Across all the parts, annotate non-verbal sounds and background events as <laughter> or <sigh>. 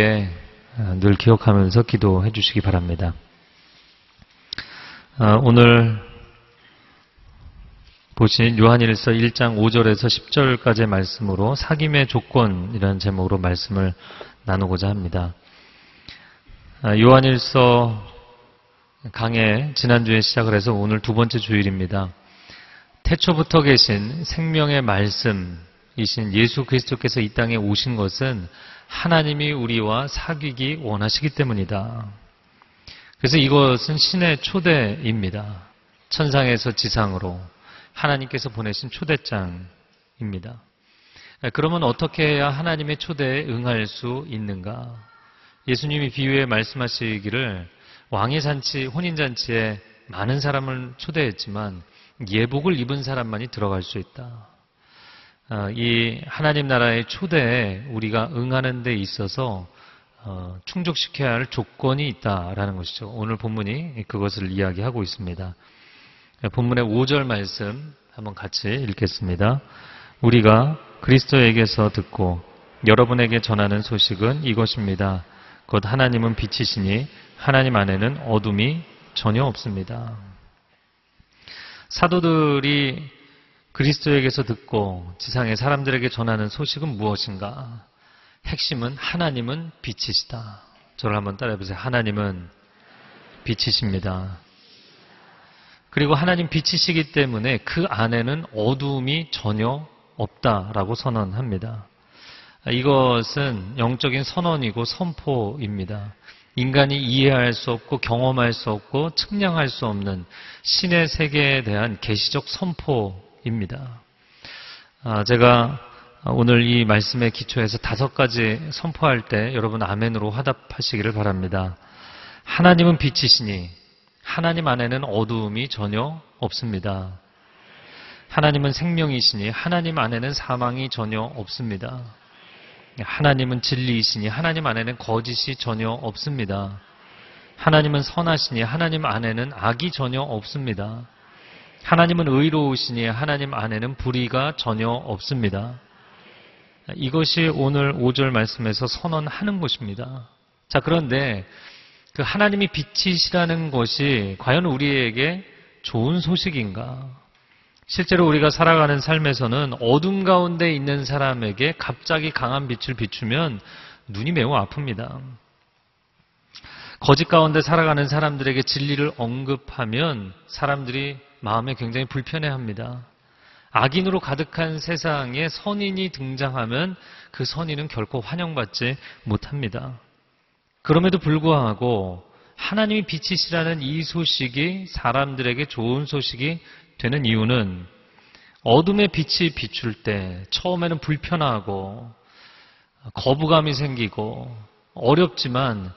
여러분 함께 늘 기억하면서 기도해 주시기 바랍니다. 오늘 보신 요한일서 1장 5절에서 10절까지의 말씀으로 사귐의 조건이라는 제목으로 말씀을 나누고자 합니다. 요한일서 강해 지난주에 시작을 해서 오늘 두 번째 주일입니다. 태초부터 계신 생명의 말씀이신 예수 그리스도께서 이 땅에 오신 것은 하나님이 우리와 사귀기 원하시기 때문이다. 그래서 이것은 신의 초대입니다. 천상에서 지상으로 하나님께서 보내신 초대장입니다. 그러면 어떻게 해야 하나님의 초대에 응할 수 있는가? 예수님이 비유에 말씀하시기를 왕의 잔치, 혼인잔치에 많은 사람을 초대했지만 예복을 입은 사람만이 들어갈 수 있다. 어, 이 하나님 나라의 초대에 우리가 응하는 데 있어서 어, 충족시켜야 할 조건이 있다라는 것이죠. 오늘 본문이 그것을 이야기하고 있습니다. 본문의 5절 말씀 한번 같이 읽겠습니다. 우리가 그리스도에게서 듣고 여러분에게 전하는 소식은 이것입니다. 곧 하나님은 빛이시니 하나님 안에는 어둠이 전혀 없습니다. 사도들이 그리스도에게서 듣고 지상의 사람들에게 전하는 소식은 무엇인가? 핵심은 하나님은 빛이시다. 저를 한번 따라해보세요. 하나님은 빛이십니다. 그리고 하나님 빛이시기 때문에 그 안에는 어두움이 전혀 없다라고 선언합니다. 이것은 영적인 선언이고 선포입니다. 인간이 이해할 수 없고 경험할 수 없고 측량할 수 없는 신의 세계에 대한 계시적 선포 입니다. 아, 제가 오늘 이 말씀의 기초에서 다섯 가지 선포할 때 여러분 아멘으로 화답하시기를 바랍니다. 하나님은 빛이시니 하나님 안에는 어두움이 전혀 없습니다. 하나님은 생명이시니 하나님 안에는 사망이 전혀 없습니다. 하나님은 진리이시니 하나님 안에는 거짓이 전혀 없습니다. 하나님은 선하시니 하나님 안에는 악이 전혀 없습니다. 하나님은 의로우시니 하나님 안에는 불의가 전혀 없습니다. 이것이 오늘 5절 말씀에서 선언하는 것입니다. 자, 그런데 그 하나님이 빛이시라는 것이 과연 우리에게 좋은 소식인가? 실제로 우리가 살아가는 삶에서는 어둠 가운데 있는 사람에게 갑자기 강한 빛을 비추면 눈이 매우 아픕니다. 거짓 가운데 살아가는 사람들에게 진리를 언급하면 사람들이 마음에 굉장히 불편해합니다. 악인으로 가득한 세상에 선인이 등장하면 그 선인은 결코 환영받지 못합니다. 그럼에도 불구하고 하나님이 빛이시라는 이 소식이 사람들에게 좋은 소식이 되는 이유는 어둠의 빛이 비출 때 처음에는 불편하고 거부감이 생기고 어렵지만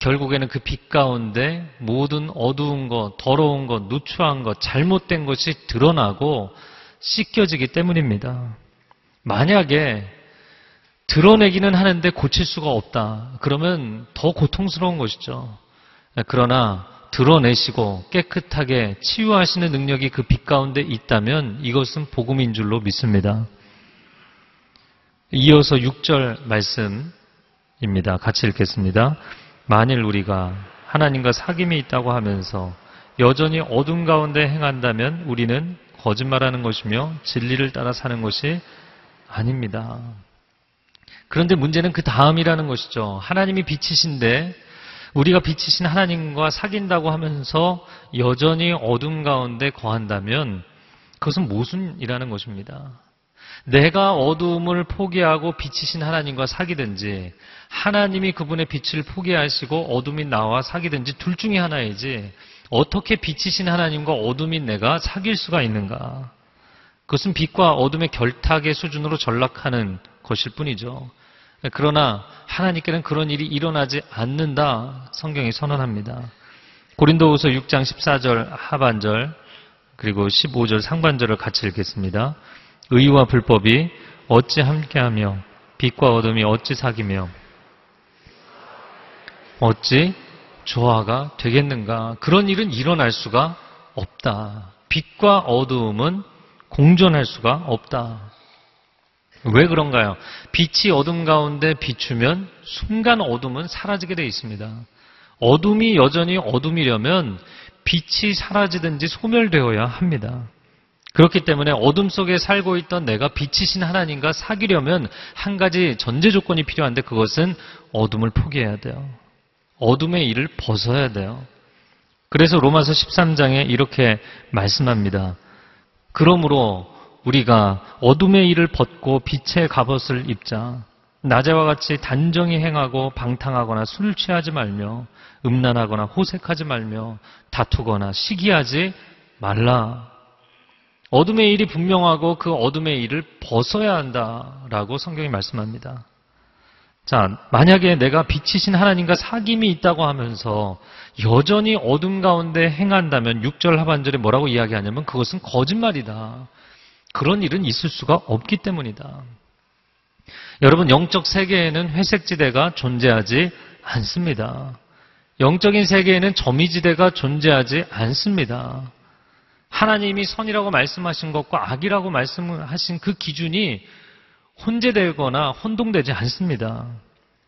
결국에는 그 빛 가운데 모든 어두운 것, 더러운 것, 누추한 것, 잘못된 것이 드러나고 씻겨지기 때문입니다. 만약에 드러내기는 하는데 고칠 수가 없다. 그러면 더 고통스러운 것이죠. 그러나 드러내시고 깨끗하게 치유하시는 능력이 그 빛 가운데 있다면 이것은 복음인 줄로 믿습니다. 이어서 6절 말씀입니다. 같이 읽겠습니다. 만일 우리가 하나님과 사귐이 있다고 하면서 여전히 어둠 가운데 행한다면 우리는 거짓말하는 것이며 진리를 따라 사는 것이 아닙니다. 그런데 문제는 그 다음이라는 것이죠. 하나님이 빛이신데 우리가 빛이신 하나님과 사귄다고 하면서 여전히 어둠 가운데 거한다면 그것은 모순이라는 것입니다. 내가 어두움을 포기하고 빛이신 하나님과 사귀든지 하나님이 그분의 빛을 포기하시고 어둠인 나와 사귀든지 둘 중에 하나이지 어떻게 빛이신 하나님과 어둠인 내가 사귈 수가 있는가? 그것은 빛과 어둠의 결탁의 수준으로 전락하는 것일 뿐이죠. 그러나 하나님께는 그런 일이 일어나지 않는다 성경이 선언합니다. 고린도후서 6장 14절 하반절 그리고 15절 상반절을 같이 읽겠습니다. 의와 불법이 어찌 함께하며 빛과 어둠이 어찌 사귀며 어찌 조화가 되겠는가? 그런 일은 일어날 수가 없다. 빛과 어두움은 공존할 수가 없다. 왜 그런가요? 빛이 어둠 가운데 비추면 순간 어둠은 사라지게 되어 있습니다. 어둠이 여전히 어둠이려면 빛이 사라지든지 소멸되어야 합니다. 그렇기 때문에 어둠 속에 살고 있던 내가 빛이신 하나님과 사귀려면 한 가지 전제 조건이 필요한데 그것은 어둠을 포기해야 돼요. 어둠의 일을 벗어야 돼요. 그래서 로마서 13장에 이렇게 말씀합니다. 그러므로 우리가 어둠의 일을 벗고 빛의 갑옷을 입자. 낮에와 같이 단정히 행하고 방탕하거나 술을 취하지 말며 음란하거나 호색하지 말며 다투거나 시기하지 말라. 어둠의 일이 분명하고 그 어둠의 일을 벗어야 한다라고 성경이 말씀합니다. 자, 만약에 내가 빛이신 하나님과 사귐이 있다고 하면서 여전히 어둠 가운데 행한다면 6절 하반절에 뭐라고 이야기하냐면 그것은 거짓말이다. 그런 일은 있을 수가 없기 때문이다. 여러분, 영적 세계에는 회색지대가 존재하지 않습니다. 영적인 세계에는 점이지대가 존재하지 않습니다. 하나님이 선이라고 말씀하신 것과 악이라고 말씀하신 그 기준이 혼재되거나 혼동되지 않습니다.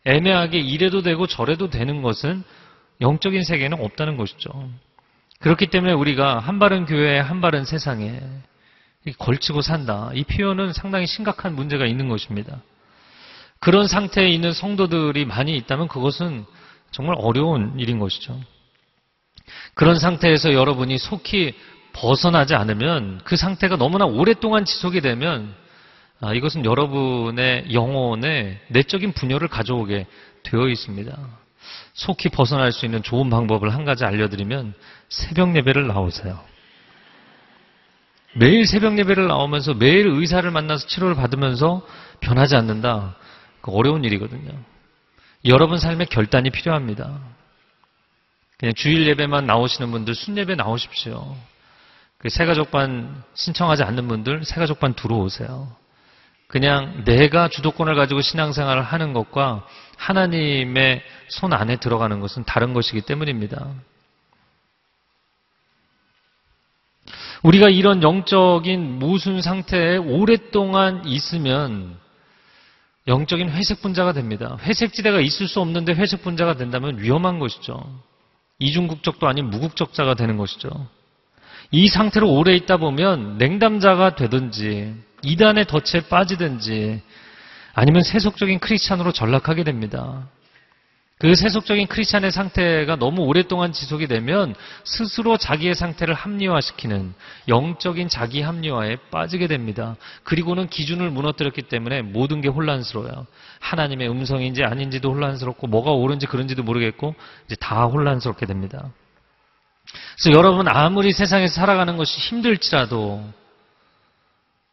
애매하게 이래도 되고 저래도 되는 것은 영적인 세계에는 없다는 것이죠. 그렇기 때문에 우리가 한 발은 교회에 한 발은 세상에 걸치고 산다. 이 표현은 상당히 심각한 문제가 있는 것입니다. 그런 상태에 있는 성도들이 많이 있다면 그것은 정말 어려운 일인 것이죠. 그런 상태에서 여러분이 속히 벗어나지 않으면 그 상태가 너무나 오랫동안 지속이 되면 아, 이것은 여러분의 영혼에 내적인 분열을 가져오게 되어 있습니다. 속히 벗어날 수 있는 좋은 방법을 한 가지 알려드리면 새벽 예배를 나오세요. 매일 새벽 예배를 나오면서 매일 의사를 만나서 치료를 받으면서 변하지 않는다. 그 어려운 일이거든요. 여러분 삶의 결단이 필요합니다. 그냥 주일 예배만 나오시는 분들 순예배 나오십시오. 그 새가족반 신청하지 않는 분들 새가족반 들어오세요. 그냥 내가 주도권을 가지고 신앙생활을 하는 것과 하나님의 손 안에 들어가는 것은 다른 것이기 때문입니다. 우리가 이런 영적인 무순 상태에 오랫동안 있으면 영적인 회색 분자가 됩니다. 회색 지대가 있을 수 없는데 회색 분자가 된다면 위험한 것이죠. 이중국적도 아닌 무국적자가 되는 것이죠. 이 상태로 오래 있다 보면 냉담자가 되든지 이단의 덫에 빠지든지 아니면 세속적인 크리스찬으로 전락하게 됩니다. 그 세속적인 크리스찬의 상태가 너무 오랫동안 지속이 되면 스스로 자기의 상태를 합리화시키는 영적인 자기 합리화에 빠지게 됩니다. 그리고는 기준을 무너뜨렸기 때문에 모든 게 혼란스러워요. 하나님의 음성인지 아닌지도 혼란스럽고 뭐가 옳은지 그런지도 모르겠고 이제 다 혼란스럽게 됩니다. 그래서 여러분 아무리 세상에서 살아가는 것이 힘들지라도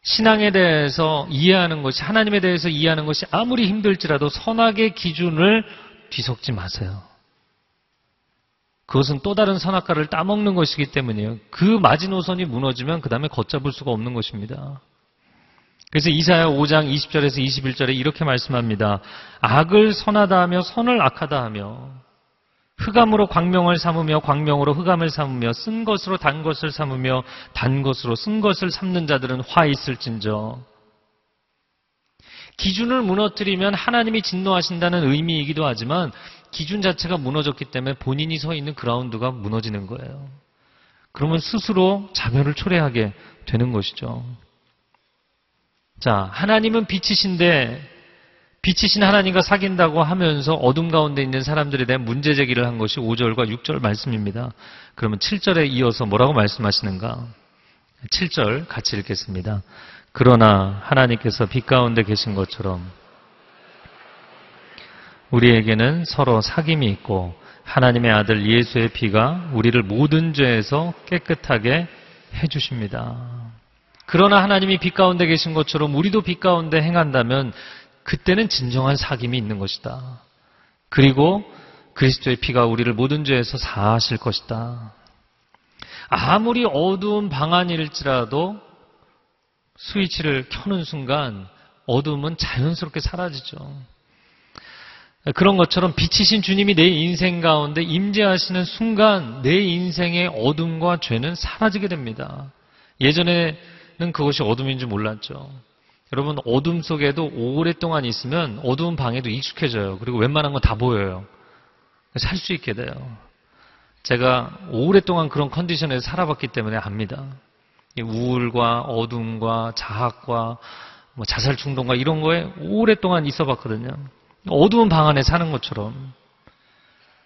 신앙에 대해서 이해하는 것이 하나님에 대해서 이해하는 것이 아무리 힘들지라도 선악의 기준을 뒤섞지 마세요. 그것은 또 다른 선악과를 따먹는 것이기 때문이에요. 그 마지노선이 무너지면 그 다음에 걷잡을 수가 없는 것입니다. 그래서 이사야 5장 20절에서 21절에 이렇게 말씀합니다. 악을 선하다 하며 선을 악하다 하며 흑암으로 광명을 삼으며 광명으로 흑암을 삼으며 쓴 것으로 단 것을 삼으며 단 것으로 쓴 것을 삼는 자들은 화 있을진저. 기준을 무너뜨리면 하나님이 진노하신다는 의미이기도 하지만 기준 자체가 무너졌기 때문에 본인이 서 있는 그라운드가 무너지는 거예요. 그러면 스스로 자멸을 초래하게 되는 것이죠. 자, 하나님은 빛이신데 빛이신 하나님과 사귄다고 하면서 어둠 가운데 있는 사람들에 대한 문제 제기를 한 것이 5절과 6절 말씀입니다. 그러면 7절에 이어서 뭐라고 말씀하시는가? 7절 같이 읽겠습니다. 그러나 하나님께서 빛 가운데 계신 것처럼 우리에게는 서로 사귐이 있고 하나님의 아들 예수의 피가 우리를 모든 죄에서 깨끗하게 해주십니다. 그러나 하나님이 빛 가운데 계신 것처럼 우리도 빛 가운데 행한다면 그때는 진정한 사귐이 있는 것이다. 그리고 그리스도의 피가 우리를 모든 죄에서 사하실 것이다. 아무리 어두운 방 안일지라도 스위치를 켜는 순간 어둠은 자연스럽게 사라지죠. 그런 것처럼 빛이신 주님이 내 인생 가운데 임재하시는 순간 내 인생의 어둠과 죄는 사라지게 됩니다. 예전에는 그것이 어둠인 줄 몰랐죠. 여러분 어둠 속에도 오랫동안 있으면 어두운 방에도 익숙해져요. 그리고 웬만한 건 다 보여요. 살 수 있게 돼요. 제가 오랫동안 그런 컨디션에서 살아봤기 때문에 압니다. 우울과 어둠과 자학과 뭐 자살 충동과 이런 거에 오랫동안 있어 봤거든요. 어두운 방 안에 사는 것처럼.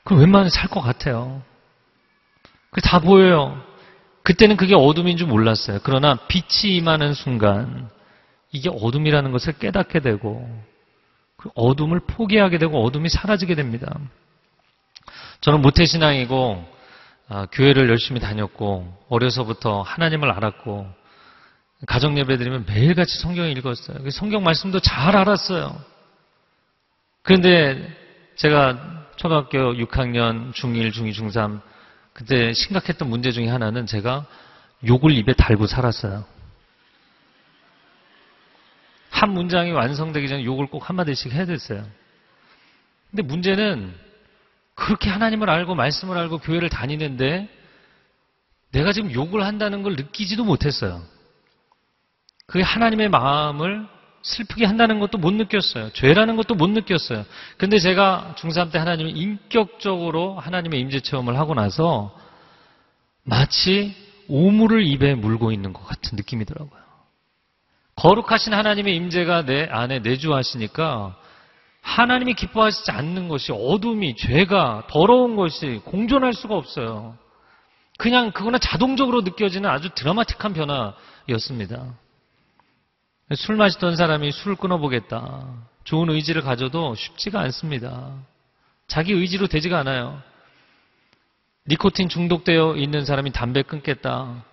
그럼 웬만하면 살 것 같아요. 그 다 보여요. 그때는 그게 어둠인 줄 몰랐어요. 그러나 빛이 임하는 순간 이게 어둠이라는 것을 깨닫게 되고 그 어둠을 포기하게 되고 어둠이 사라지게 됩니다. 저는 모태신앙이고 아, 교회를 열심히 다녔고 어려서부터 하나님을 알았고 가정 예배 드리면 매일같이 성경을 읽었어요. 그 성경 말씀도 잘 알았어요. 그런데 제가 초등학교 6학년 중1, 중2, 중3 그때 심각했던 문제 중에 하나는 제가 욕을 입에 달고 살았어요. 한 문장이 완성되기 전에 욕을 꼭 한마디씩 해야 됐어요. 근데 문제는 그렇게 하나님을 알고 말씀을 알고 교회를 다니는데 내가 지금 욕을 한다는 걸 느끼지도 못했어요. 그게 하나님의 마음을 슬프게 한다는 것도 못 느꼈어요. 죄라는 것도 못 느꼈어요. 근데 제가 중3 때 하나님이 인격적으로 하나님의 임재 체험을 하고 나서 마치 오물을 입에 물고 있는 것 같은 느낌이더라고요. 거룩하신 하나님의 임재가 내 안에 내주하시니까 하나님이 기뻐하시지 않는 것이 어둠이 죄가 더러운 것이 공존할 수가 없어요. 그냥 그거는 자동적으로 느껴지는 아주 드라마틱한 변화였습니다. 술 마시던 사람이 술을 끊어보겠다. 좋은 의지를 가져도 쉽지가 않습니다. 자기 의지로 되지가 않아요. 니코틴 중독되어 있는 사람이 담배 끊겠다.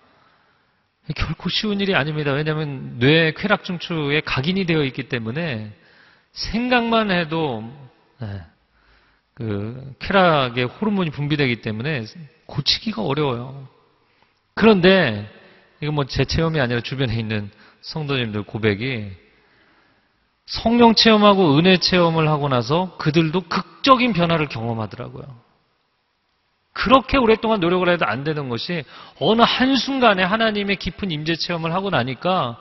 결코 쉬운 일이 아닙니다. 왜냐하면 뇌 쾌락중추에 각인이 되어 있기 때문에 생각만 해도 네, 그 쾌락의 호르몬이 분비되기 때문에 고치기가 어려워요. 그런데 이거 뭐 제 체험이 아니라 주변에 있는 성도님들 고백이 성령 체험하고 은혜 체험을 하고 나서 그들도 극적인 변화를 경험하더라고요. 그렇게 오랫동안 노력을 해도 안 되는 것이 어느 한순간에 하나님의 깊은 임재 체험을 하고 나니까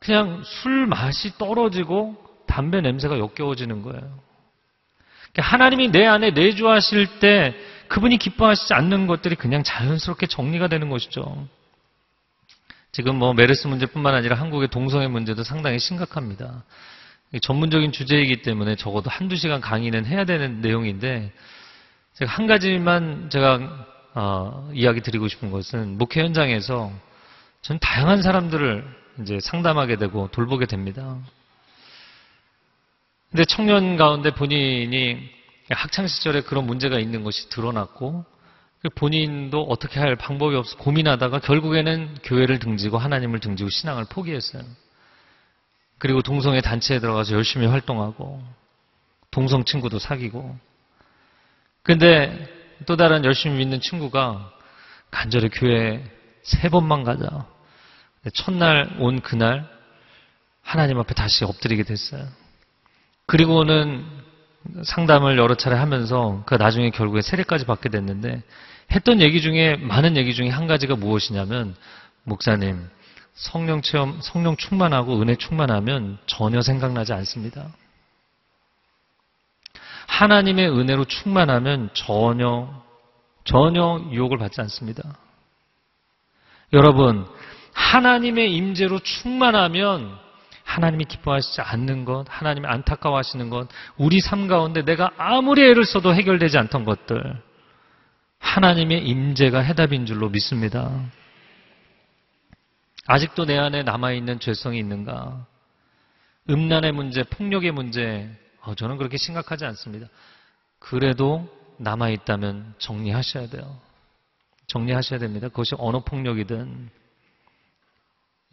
그냥 술 맛이 떨어지고 담배 냄새가 역겨워지는 거예요. 그러니까 하나님이 내 안에 내주하실 때 그분이 기뻐하시지 않는 것들이 그냥 자연스럽게 정리가 되는 것이죠. 지금 뭐 메르스 문제뿐만 아니라 한국의 동성애 문제도 상당히 심각합니다. 전문적인 주제이기 때문에 적어도 한두 시간 강의는 해야 되는 내용인데 제가 한 가지만 제가 어, 이야기 드리고 싶은 것은 목회 현장에서 전 다양한 사람들을 이제 상담하게 되고 돌보게 됩니다. 근데 청년 가운데 본인이 학창 시절에 그런 문제가 있는 것이 드러났고 본인도 어떻게 할 방법이 없어 고민하다가 결국에는 교회를 등지고 하나님을 등지고 신앙을 포기했어요. 그리고 동성애 단체에 들어가서 열심히 활동하고 동성 친구도 사귀고 근데 또 다른 열심히 믿는 친구가 간절히 교회 세 번만 가자. 첫날 온 그날 하나님 앞에 다시 엎드리게 됐어요. 그리고는 상담을 여러 차례 하면서 그 나중에 결국에 세례까지 받게 됐는데 했던 얘기 중에 많은 얘기 중에 한 가지가 무엇이냐면 목사님 성령 체험 성령 충만하고 은혜 충만하면 전혀 생각나지 않습니다. 하나님의 은혜로 충만하면 전혀 전혀 유혹을 받지 않습니다. 여러분 하나님의 임재로 충만하면 하나님이 기뻐하시지 않는 것, 하나님이 안타까워하시는 것, 우리 삶 가운데 내가 아무리 애를 써도 해결되지 않던 것들, 하나님의 임재가 해답인 줄로 믿습니다. 아직도 내 안에 남아있는 죄성이 있는가? 음란의 문제, 폭력의 문제, 어, 저는 그렇게 심각하지 않습니다. 그래도 남아있다면 정리하셔야 돼요. 정리하셔야 됩니다. 그것이 언어 폭력이든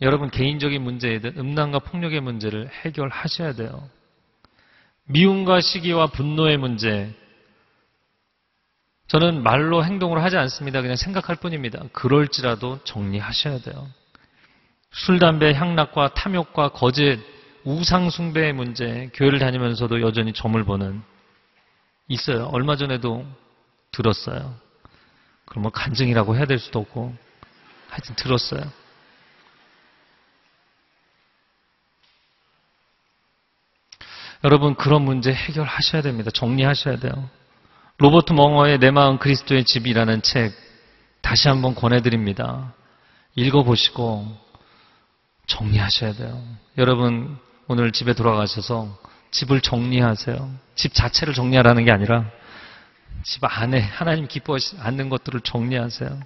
여러분 개인적인 문제이든 음란과 폭력의 문제를 해결하셔야 돼요. 미움과 시기와 분노의 문제. 저는 말로 행동을 하지 않습니다. 그냥 생각할 뿐입니다. 그럴지라도 정리하셔야 돼요. 술, 담배, 향락과 탐욕과 거짓, 우상숭배의 문제, 교회를 다니면서도 여전히 점을 보는 있어요. 얼마 전에도 들었어요. 그럼 뭐 간증이라고 해야 될 수도 없고 하여튼 들었어요. 여러분 그런 문제 해결하셔야 됩니다. 정리하셔야 돼요. 로버트 멍어의 내 마음 그리스도의 집이라는 책 다시 한번 권해드립니다. 읽어보시고 정리하셔야 돼요. 여러분 오늘 집에 돌아가셔서 집을 정리하세요. 집 자체를 정리하라는 게 아니라 집 안에 하나님 기뻐하지 않는 것들을 정리하세요.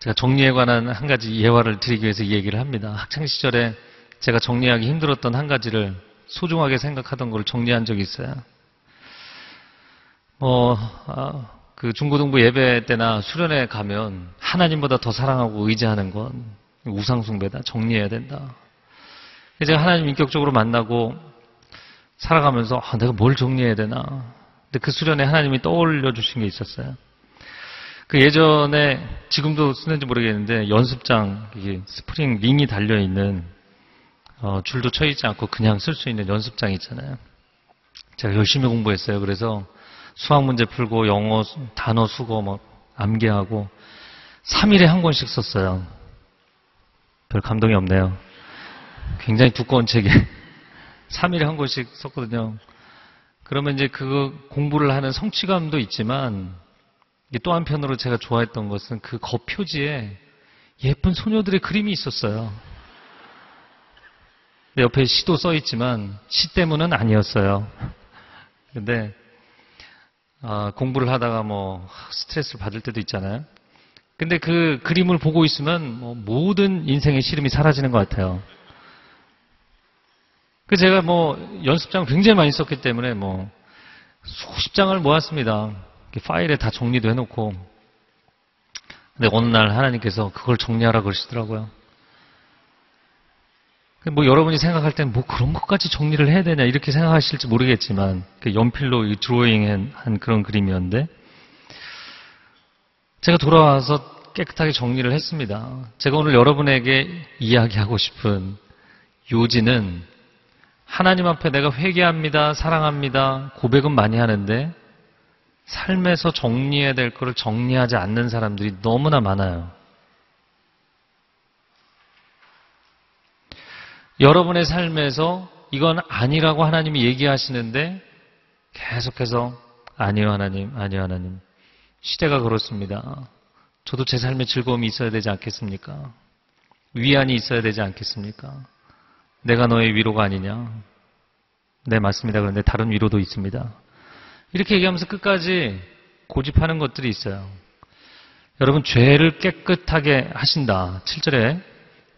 제가 정리에 관한 한 가지 예화를 드리기 위해서 이 얘기를 합니다. 학창 시절에 제가 정리하기 힘들었던 한 가지를 소중하게 생각하던 걸 정리한 적이 있어요. 뭐, 아, 그 중고등부 예배 때나 수련회 가면 하나님보다 더 사랑하고 의지하는 건 우상숭배다. 정리해야 된다. 제가 하나님 인격적으로 만나고 살아가면서 아, 내가 뭘 정리해야 되나. 근데 그 수련회 하나님이 떠올려 주신 게 있었어요. 그 예전에 지금도 쓰는지 모르겠는데 연습장 스프링 링이 달려 있는 어, 줄도 쳐 있지 않고 그냥 쓸 수 있는 연습장 있잖아요. 제가 열심히 공부했어요. 그래서 수학 문제 풀고 영어 단어 수거 뭐 암기하고 3일에 한 권씩 썼어요. 별 감동이 없네요. 굉장히 두꺼운 책에 <laughs> 3일에 한 권씩 썼거든요. 그러면 이제 그 공부를 하는 성취감도 있지만 또 한편으로 제가 좋아했던 것은 그 겉표지에 예쁜 소녀들의 그림이 있었어요. 옆에 시도 써 있지만 시 때문은 아니었어요. <laughs> 근데 아, 공부를 하다가 뭐 스트레스를 받을 때도 있잖아요. 근데 그 그림을 보고 있으면 뭐 모든 인생의 시름이 사라지는 것 같아요. 그 제가 뭐 연습장 굉장히 많이 썼기 때문에 뭐 수십 장을 모았습니다. 파일에 다 정리도 해놓고. 근데 어느 날 하나님께서 그걸 정리하라 그러시더라고요. 뭐 여러분이 생각할 땐 뭐 그런 것까지 정리를 해야 되냐 이렇게 생각하실지 모르겠지만 그 연필로 드로잉 한 그런 그림이었는데 제가 돌아와서 깨끗하게 정리를 했습니다. 제가 오늘 여러분에게 이야기하고 싶은 요지는 하나님 앞에 내가 회개합니다, 사랑합니다, 고백은 많이 하는데 삶에서 정리해야 될 것을 정리하지 않는 사람들이 너무나 많아요. 여러분의 삶에서 이건 아니라고 하나님이 얘기하시는데 계속해서 아니요 하나님, 아니요 하나님. 시대가 그렇습니다. 저도 제 삶에 즐거움이 있어야 되지 않겠습니까? 위안이 있어야 되지 않겠습니까? 내가 너의 위로가 아니냐? 네, 맞습니다. 그런데 다른 위로도 있습니다. 이렇게 얘기하면서 끝까지 고집하는 것들이 있어요. 여러분, 죄를 깨끗하게 하신다. 7절에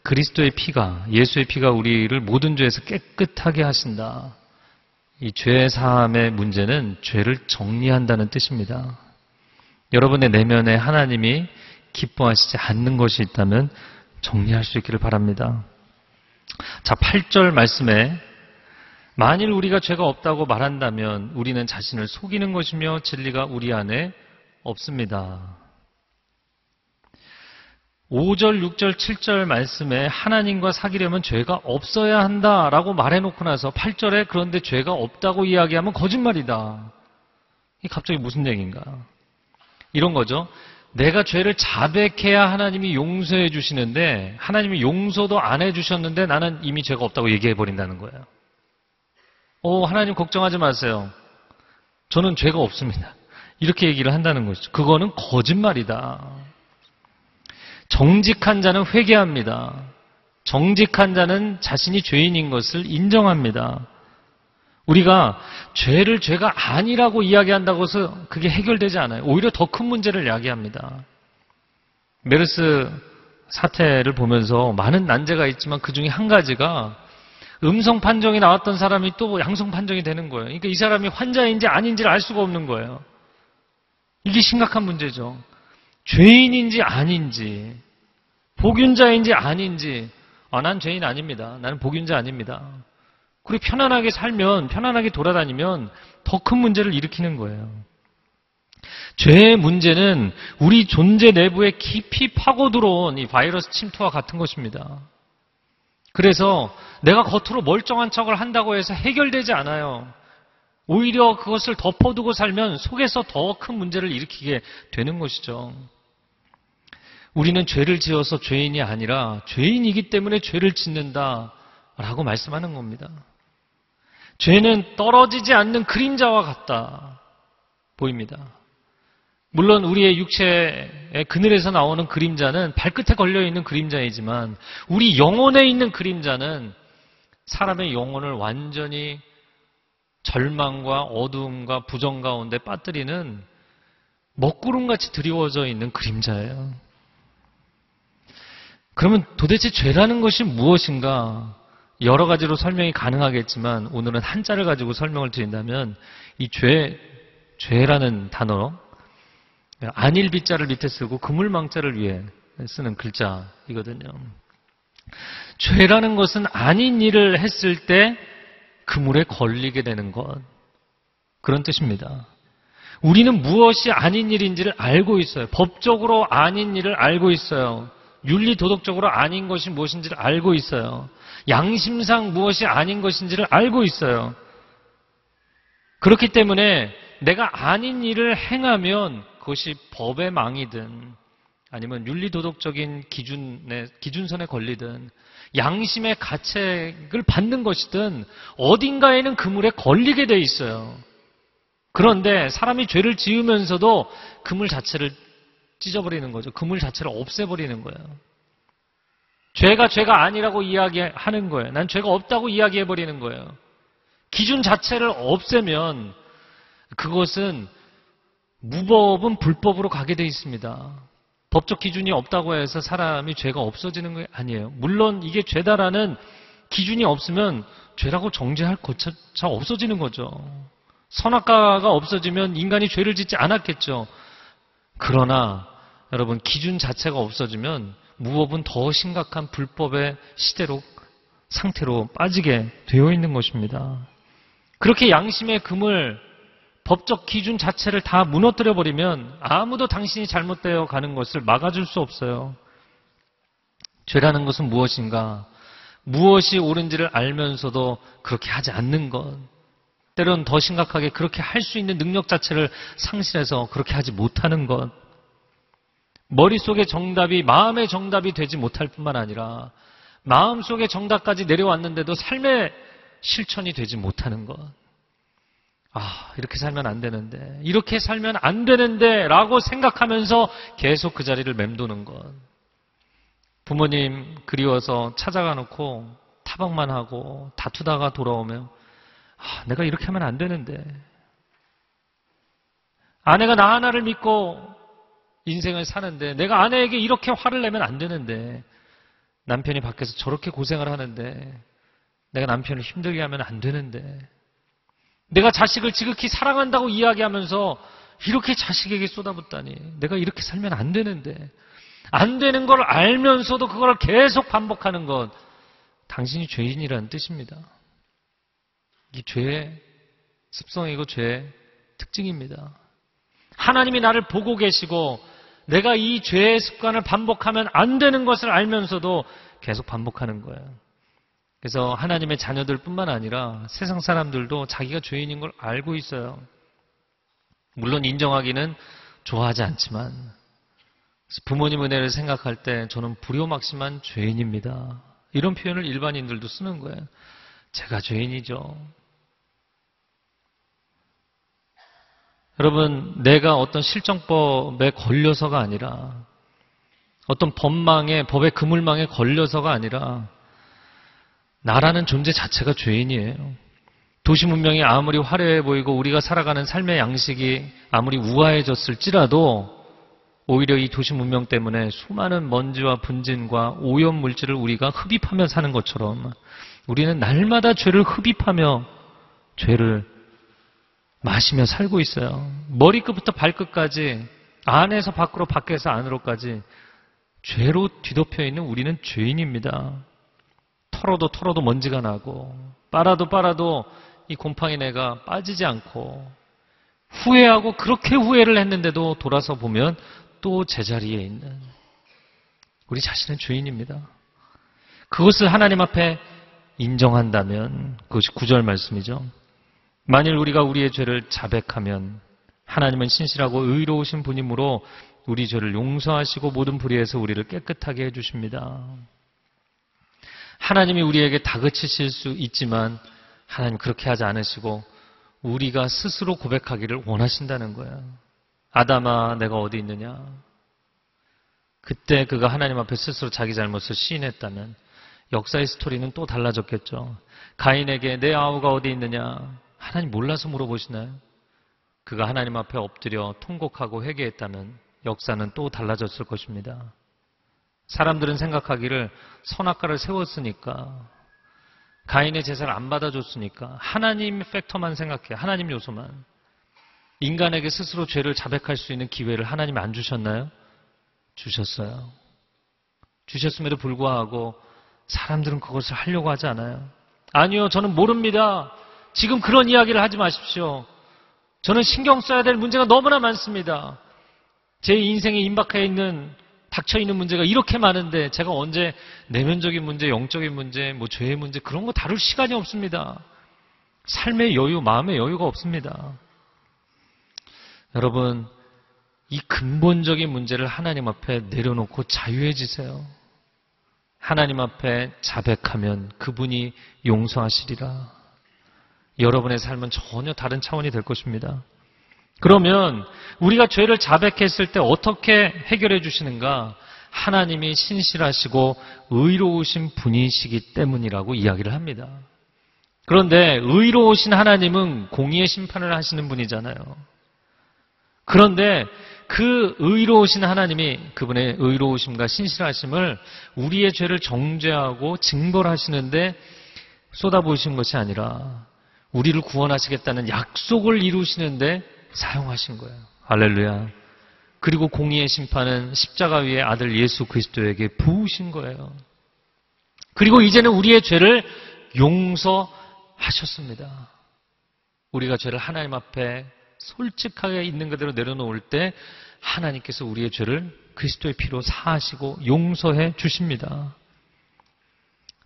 그리스도의 피가, 예수의 피가 우리를 모든 죄에서 깨끗하게 하신다. 이 죄 사함의 문제는 죄를 정리한다는 뜻입니다. 여러분의 내면에 하나님이 기뻐하시지 않는 것이 있다면 정리할 수 있기를 바랍니다. 자, 8절 말씀에 만일 우리가 죄가 없다고 말한다면 우리는 자신을 속이는 것이며 진리가 우리 안에 없습니다. 5절, 6절, 7절 말씀에 하나님과 사귀려면 죄가 없어야 한다라고 말해놓고 나서 8절에 그런데 죄가 없다고 이야기하면 거짓말이다. 이 갑자기 무슨 얘기인가? 이런 거죠. 내가 죄를 자백해야 하나님이 용서해 주시는데 하나님이 용서도 안 해 주셨는데 나는 이미 죄가 없다고 얘기해 버린다는 거예요. 오, 하나님 걱정하지 마세요. 저는 죄가 없습니다. 이렇게 얘기를 한다는 것이죠. 그거는 거짓말이다. 정직한 자는 회개합니다. 정직한 자는 자신이 죄인인 것을 인정합니다. 우리가 죄를 죄가 아니라고 이야기한다고 해서 그게 해결되지 않아요. 오히려 더 큰 문제를 야기합니다. 메르스 사태를 보면서 많은 난제가 있지만 그 중에 한 가지가 음성 판정이 나왔던 사람이 또 양성 판정이 되는 거예요. 그러니까 이 사람이 환자인지 아닌지를 알 수가 없는 거예요. 이게 심각한 문제죠. 죄인인지 아닌지, 복윤자인지 아닌지, 아, 난 죄인 아닙니다. 나는 복윤자 아닙니다. 그리고 편안하게 살면, 편안하게 돌아다니면 더 큰 문제를 일으키는 거예요. 죄의 문제는 우리 존재 내부에 깊이 파고 들어온 이 바이러스 침투와 같은 것입니다. 그래서 내가 겉으로 멀쩡한 척을 한다고 해서 해결되지 않아요. 오히려 그것을 덮어두고 살면 속에서 더 큰 문제를 일으키게 되는 것이죠. 우리는 죄를 지어서 죄인이 아니라 죄인이기 때문에 죄를 짓는다 라고 말씀하는 겁니다. 죄는 떨어지지 않는 그림자와 같다 보입니다. 물론 우리의 육체의 그늘에서 나오는 그림자는 발끝에 걸려 있는 그림자이지만 우리 영혼에 있는 그림자는 사람의 영혼을 완전히 절망과 어두움과 부정 가운데 빠뜨리는 먹구름같이 드리워져 있는 그림자예요. 그러면 도대체 죄라는 것이 무엇인가? 여러 가지로 설명이 가능하겠지만 오늘은 한자를 가지고 설명을 드린다면 이 죄, 죄라는 단어, 안일비자를 밑에 쓰고 그물망자를 위해 쓰는 글자이거든요. 죄라는 것은 아닌 일을 했을 때 그물에 걸리게 되는 것. 그런 뜻입니다. 우리는 무엇이 아닌 일인지를 알고 있어요. 법적으로 아닌 일을 알고 있어요. 윤리 도덕적으로 아닌 것이 무엇인지를 알고 있어요. 양심상 무엇이 아닌 것인지를 알고 있어요. 그렇기 때문에 내가 아닌 일을 행하면 그것이 법의 망이든 아니면 윤리 도덕적인 기준에 기준선에 걸리든 양심의 가책을 받는 것이든 어딘가에는 그물에 걸리게 돼 있어요. 그런데 사람이 죄를 지으면서도 그물 자체를 찢어버리는 거죠. 그물 자체를 없애버리는 거예요. 죄가 죄가 아니라고 이야기하는 거예요. 난 죄가 없다고 이야기해버리는 거예요. 기준 자체를 없애면 그것은 무법은 불법으로 가게 돼 있습니다. 법적 기준이 없다고 해서 사람이 죄가 없어지는 게 아니에요. 물론 이게 죄다라는 기준이 없으면 죄라고 정죄할 것조차 없어지는 거죠. 선악과가 없어지면 인간이 죄를 짓지 않았겠죠. 그러나 여러분 기준 자체가 없어지면 무법은 더 심각한 불법의 시대로 상태로 빠지게 되어 있는 것입니다. 그렇게 양심의 금을 법적 기준 자체를 다 무너뜨려 버리면 아무도 당신이 잘못되어 가는 것을 막아줄 수 없어요. 죄라는 것은 무엇인가? 무엇이 옳은지를 알면서도 그렇게 하지 않는 것. 때론 더 심각하게 그렇게 할 수 있는 능력 자체를 상실해서 그렇게 하지 못하는 것. 머릿속의 정답이 마음의 정답이 되지 못할 뿐만 아니라 마음속의 정답까지 내려왔는데도 삶의 실천이 되지 못하는 것. 아, 이렇게 살면 안 되는데, 이렇게 살면 안 되는데, 라고 생각하면서 계속 그 자리를 맴도는 것. 부모님 그리워서 찾아가 놓고 타박만 하고 다투다가 돌아오면, 아, 내가 이렇게 하면 안 되는데. 아내가 나 하나를 믿고 인생을 사는데, 내가 아내에게 이렇게 화를 내면 안 되는데, 남편이 밖에서 저렇게 고생을 하는데, 내가 남편을 힘들게 하면 안 되는데, 내가 자식을 지극히 사랑한다고 이야기하면서 이렇게 자식에게 쏟아붓다니 내가 이렇게 살면 안 되는데 안 되는 걸 알면서도 그걸 계속 반복하는 것 당신이 죄인이라는 뜻입니다. 이 죄의 습성이고 죄의 특징입니다. 하나님이 나를 보고 계시고 내가 이 죄의 습관을 반복하면 안 되는 것을 알면서도 계속 반복하는 거예요. 그래서 하나님의 자녀들 뿐만 아니라 세상 사람들도 자기가 죄인인 걸 알고 있어요. 물론 인정하기는 좋아하지 않지만 부모님 은혜를 생각할 때 저는 불효막심한 죄인입니다. 이런 표현을 일반인들도 쓰는 거예요. 제가 죄인이죠. 여러분, 내가 어떤 실정법에 걸려서가 아니라 어떤 법망에, 법의 그물망에 걸려서가 아니라 나라는 존재 자체가 죄인이에요. 도시 문명이 아무리 화려해 보이고 우리가 살아가는 삶의 양식이 아무리 우아해졌을지라도 오히려 이 도시 문명 때문에 수많은 먼지와 분진과 오염 물질을 우리가 흡입하며 사는 것처럼 우리는 날마다 죄를 흡입하며 죄를 마시며 살고 있어요. 머리끝부터 발끝까지 안에서 밖으로 밖에서 안으로까지 죄로 뒤덮여 있는 우리는 죄인입니다. 털어도 털어도 먼지가 나고 빨아도 빨아도 이 곰팡이네가 빠지지 않고 후회하고 그렇게 후회를 했는데도 돌아서 보면 또 제자리에 있는 우리 자신은 죄인입니다. 그것을 하나님 앞에 인정한다면 그것이 구절 말씀이죠. 만일 우리가 우리의 죄를 자백하면 하나님은 신실하고 의로우신 분이므로 우리 죄를 용서하시고 모든 불의에서 우리를 깨끗하게 해주십니다. 하나님이 우리에게 다그치실 수 있지만 하나님 그렇게 하지 않으시고 우리가 스스로 고백하기를 원하신다는 거예요. 아담아, 내가 어디 있느냐? 그때 그가 하나님 앞에 스스로 자기 잘못을 시인했다면 역사의 스토리는 또 달라졌겠죠. 가인에게 내 아우가 어디 있느냐? 하나님 몰라서 물어보시나요? 그가 하나님 앞에 엎드려 통곡하고 회개했다면 역사는 또 달라졌을 것입니다. 사람들은 생각하기를 선악과를 세웠으니까 가인의 제사를 안 받아줬으니까 하나님 팩터만 생각해 하나님 요소만 인간에게 스스로 죄를 자백할 수 있는 기회를 하나님이 안 주셨나요? 주셨어요. 주셨음에도 불구하고 사람들은 그것을 하려고 하지 않아요. 아니요, 저는 모릅니다. 지금 그런 이야기를 하지 마십시오. 저는 신경 써야 될 문제가 너무나 많습니다. 제 인생에 임박해 있는 닥쳐 있는 문제가 이렇게 많은데 제가 언제 내면적인 문제, 영적인 문제, 뭐 죄의 문제 그런 거 다룰 시간이 없습니다. 삶의 여유, 마음의 여유가 없습니다. 여러분, 이 근본적인 문제를 하나님 앞에 내려놓고 자유해지세요. 하나님 앞에 자백하면 그분이 용서하시리라. 여러분의 삶은 전혀 다른 차원이 될 것입니다. 그러면 우리가 죄를 자백했을 때 어떻게 해결해 주시는가? 하나님이 신실하시고 의로우신 분이시기 때문이라고 이야기를 합니다. 그런데 의로우신 하나님은 공의의 심판을 하시는 분이잖아요. 그런데 그 의로우신 하나님이 그분의 의로우심과 신실하심을 우리의 죄를 정죄하고 징벌하시는데 쏟아부으신 것이 아니라 우리를 구원하시겠다는 약속을 이루시는데 사용하신 거예요. 할렐루야. 그리고 공의의 심판은 십자가 위에 아들 예수 그리스도에게 부으신 거예요. 그리고 이제는 우리의 죄를 용서하셨습니다. 우리가 죄를 하나님 앞에 솔직하게 있는 그대로 내려놓을 때 하나님께서 우리의 죄를 그리스도의 피로 사하시고 용서해 주십니다.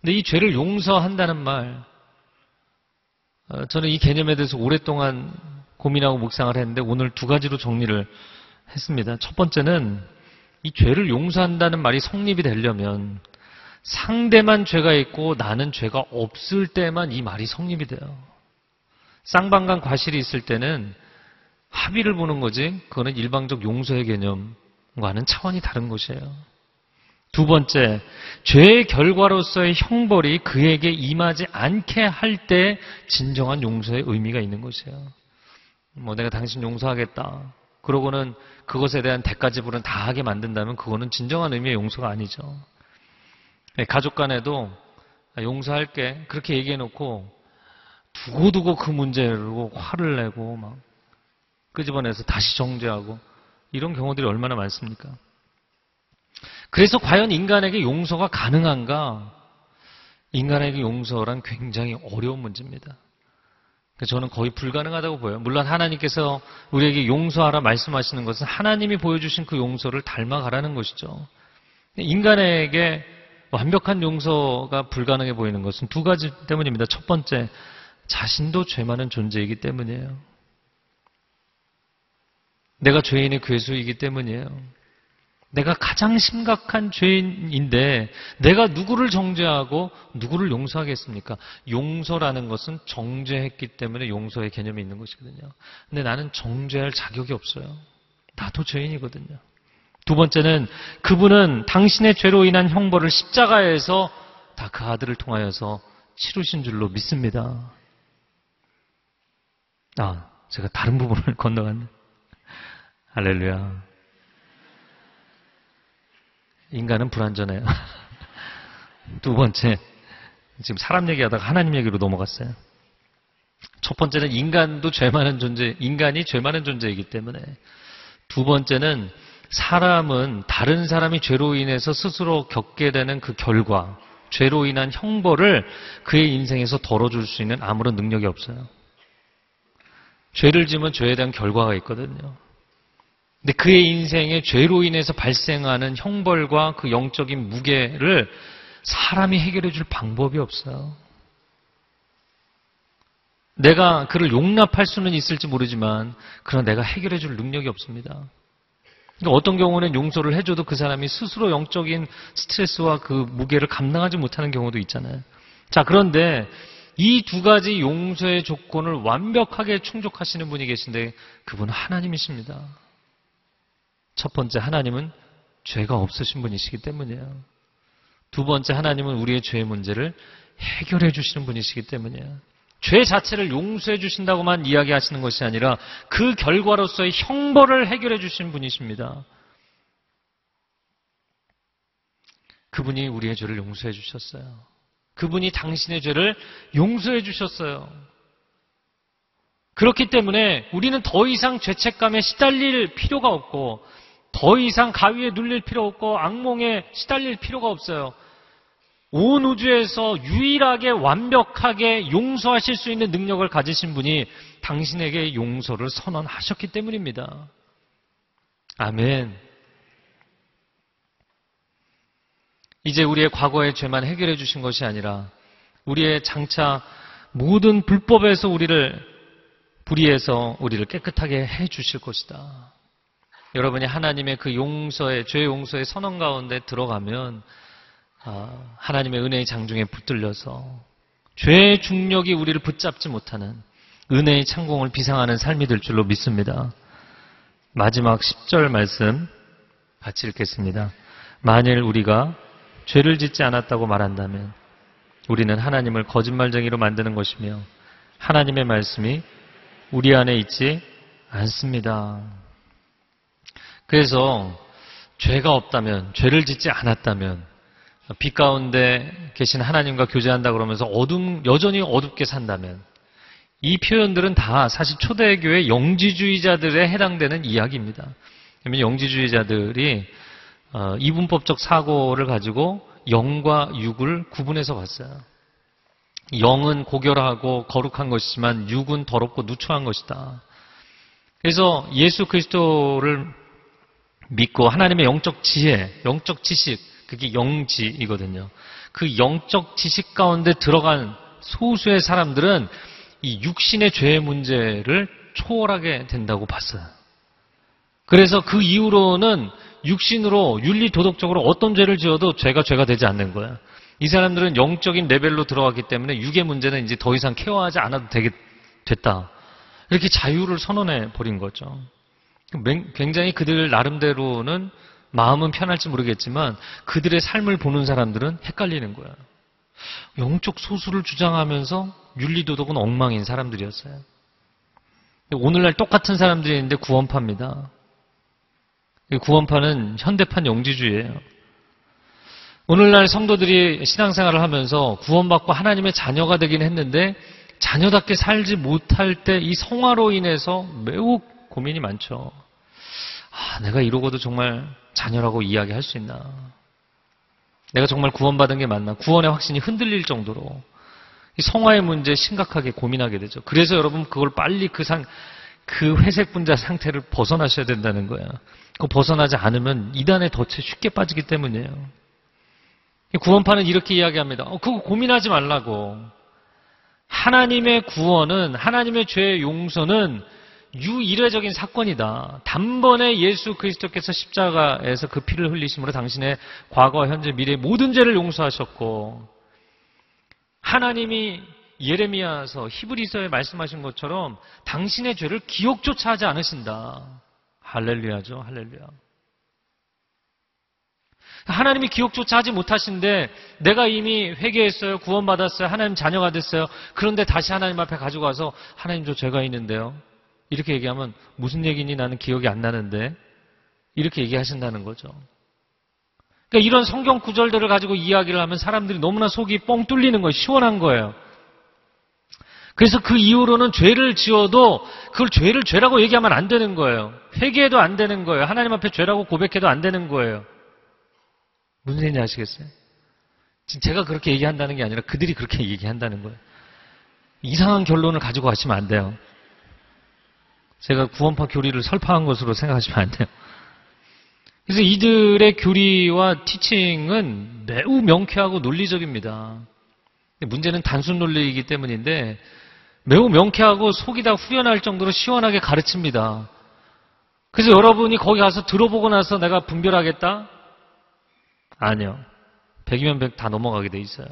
근데 이 죄를 용서한다는 말, 어, 저는 이 개념에 대해서 오랫동안 고민하고 묵상을 했는데 오늘 두 가지로 정리를 했습니다. 첫 번째는 이 죄를 용서한다는 말이 성립이 되려면 상대만 죄가 있고 나는 죄가 없을 때만 이 말이 성립이 돼요. 쌍방간 과실이 있을 때는 합의를 보는 거지 그거는 일방적 용서의 개념과는 차원이 다른 것이에요. 두 번째, 죄의 결과로서의 형벌이 그에게 임하지 않게 할 때 진정한 용서의 의미가 있는 것이에요. 뭐 내가 당신 용서하겠다. 그러고는 그것에 대한 대가 지불은 다 하게 만든다면 그거는 진정한 의미의 용서가 아니죠. 네, 가족 간에도 용서할게 그렇게 얘기해 놓고 두고두고 그 문제로 화를 내고 막 끄집어내서 다시 정죄하고 이런 경우들이 얼마나 많습니까? 그래서 과연 인간에게 용서가 가능한가? 인간에게 용서란 굉장히 어려운 문제입니다. 저는 거의 불가능하다고 보여요. 물론 하나님께서 우리에게 용서하라 말씀하시는 것은 하나님이 보여주신 그 용서를 닮아가라는 것이죠. 인간에게 완벽한 용서가 불가능해 보이는 것은 두 가지 때문입니다. 첫 번째, 자신도 죄 많은 존재이기 때문이에요. 내가 죄인의 괴수이기 때문이에요. 내가 가장 심각한 죄인인데 내가 누구를 정죄하고 누구를 용서하겠습니까? 용서라는 것은 정죄했기 때문에 용서의 개념이 있는 것이거든요. 근데 나는 정죄할 자격이 없어요. 나도 죄인이거든요. 두 번째는 그분은 당신의 죄로 인한 형벌을 십자가에서 다 그 아들을 통하여서 치르신 줄로 믿습니다. 아, 제가 다른 부분을 <laughs> 건너갔네. 할렐루야. 인간은 불완전해요. <laughs> 두 번째, 지금 사람 얘기하다가 하나님 얘기로 넘어갔어요. 첫 번째는 인간도 죄 많은 존재, 인간이 죄 많은 존재이기 때문에. 두 번째는 사람은 다른 사람이 죄로 인해서 스스로 겪게 되는 그 결과, 죄로 인한 형벌을 그의 인생에서 덜어줄 수 있는 아무런 능력이 없어요. 죄를 지면 죄에 대한 결과가 있거든요. 근데 그의 인생에 죄로 인해서 발생하는 형벌과 그 영적인 무게를 사람이 해결해 줄 방법이 없어요. 내가 그를 용납할 수는 있을지 모르지만, 그러나 내가 해결해 줄 능력이 없습니다. 그러니까 어떤 경우는 용서를 해줘도 그 사람이 스스로 영적인 스트레스와 그 무게를 감당하지 못하는 경우도 있잖아요. 자, 그런데 이 두 가지 용서의 조건을 완벽하게 충족하시는 분이 계신데 그분은 하나님이십니다. 첫 번째 하나님은 죄가 없으신 분이시기 때문이에요. 두 번째 하나님은 우리의 죄의 문제를 해결해 주시는 분이시기 때문이에요. 죄 자체를 용서해 주신다고만 이야기하시는 것이 아니라 그 결과로서의 형벌을 해결해 주신 분이십니다. 그분이 우리의 죄를 용서해 주셨어요. 그분이 당신의 죄를 용서해 주셨어요. 그렇기 때문에 우리는 더 이상 죄책감에 시달릴 필요가 없고 더 이상 가위에 눌릴 필요 없고 악몽에 시달릴 필요가 없어요. 온 우주에서 유일하게 완벽하게 용서하실 수 있는 능력을 가지신 분이 당신에게 용서를 선언하셨기 때문입니다. 아멘. 이제 우리의 과거의 죄만 해결해 주신 것이 아니라 우리의 장차 모든 불법에서 우리를 불의해서 우리를 깨끗하게 해 주실 것이다. 여러분이 하나님의 그 용서의 죄 용서의 선언 가운데 들어가면 아, 하나님의 은혜의 장중에 붙들려서 죄의 중력이 우리를 붙잡지 못하는 은혜의 창공을 비상하는 삶이 될 줄로 믿습니다. 마지막 10절 말씀 같이 읽겠습니다. 만일 우리가 죄를 짓지 않았다고 말한다면 우리는 하나님을 거짓말쟁이로 만드는 것이며 하나님의 말씀이 우리 안에 있지 않습니다. 그래서 죄가 없다면, 죄를 짓지 않았다면 빛 가운데 계신 하나님과 교제한다 그러면서 어둠, 여전히 어둡게 산다면 이 표현들은 다 사실 초대교회 영지주의자들에 해당되는 이야기입니다. 그러면 영지주의자들이 어, 이분법적 사고를 가지고 영과 육을 구분해서 봤어요. 영은 고결하고 거룩한 것이지만 육은 더럽고 누추한 것이다. 그래서 예수 그리스도를 믿고 하나님의 영적 지혜, 영적 지식, 그게 영지이거든요. 그 영적 지식 가운데 들어간 소수의 사람들은 이 육신의 죄의 문제를 초월하게 된다고 봤어요. 그래서 그 이후로는 육신으로 윤리 도덕적으로 어떤 죄를 지어도 죄가 죄가 되지 않는 거야. 이 사람들은 영적인 레벨로 들어갔기 때문에 육의 문제는 이제 더 이상 케어하지 않아도 되게 됐다. 이렇게 자유를 선언해 버린 거죠. 굉장히 그들 나름대로는 마음은 편할지 모르겠지만 그들의 삶을 보는 사람들은 헷갈리는 거야. 영적 소수를 주장하면서 윤리도덕은 엉망인 사람들이었어요. 오늘날 똑같은 사람들이 있는데 구원파입니다. 구원파는 현대판 영지주의예요. 오늘날 성도들이 신앙생활을 하면서 구원받고 하나님의 자녀가 되긴 했는데 자녀답게 살지 못할 때 이 성화로 인해서 매우 고민이 많죠. 아, 내가 이러고도 정말 자녀라고 이야기할 수 있나? 내가 정말 구원받은 게 맞나? 구원의 확신이 흔들릴 정도로 이 성화의 문제 심각하게 고민하게 되죠. 그래서 여러분 그걸 빨리 그 상, 그 회색 분자 상태를 벗어나셔야 된다는 거야. 그 벗어나지 않으면 이단의 덫에 쉽게 빠지기 때문이에요. 구원파는 이렇게 이야기합니다. 어, 그거 고민하지 말라고. 하나님의 구원은, 하나님의 죄의 용서는 유일회적인 사건이다. 단번에 예수 그리스도께서 십자가에서 그 피를 흘리심으로 당신의 과거, 현재, 미래 모든 죄를 용서하셨고 하나님이 예레미야서 히브리서에 말씀하신 것처럼 당신의 죄를 기억조차 하지 않으신다. 할렐루야죠. 할렐루야. 하나님이 기억조차 하지 못하신데 내가 이미 회개했어요. 구원받았어요. 하나님 자녀가 됐어요. 그런데 다시 하나님 앞에 와서 하나님 저 죄가 있는데요. 이렇게 얘기하면 무슨 얘기니 나는 기억이 안 나는데 이렇게 얘기하신다는 거죠. 그러니까 이런 성경 구절들을 가지고 이야기를 하면 사람들이 너무나 속이 뻥 뚫리는 거예요. 시원한 거예요. 그래서 그 이후로는 죄를 지어도 그걸 죄를 죄라고 얘기하면 안 되는 거예요. 회개해도 안 되는 거예요. 하나님 앞에 죄라고 고백해도 안 되는 거예요. 무슨 얘기인지 아시겠어요? 지금 제가 그렇게 얘기한다는 게 아니라 그들이 그렇게 얘기한다는 거예요. 이상한 결론을 가지고 가시면 안 돼요. 제가 구원파 교리를 설파한 것으로 생각하시면 안 돼요. 그래서 이들의 교리와 티칭은 매우 명쾌하고 논리적입니다. 문제는 단순 논리이기 때문인데 매우 명쾌하고 속이 다 후련할 정도로 시원하게 가르칩니다. 그래서 여러분이 거기 가서 들어보고 나서 내가 분별하겠다? 아니요. 100이면 100 다 넘어가게 돼 있어요.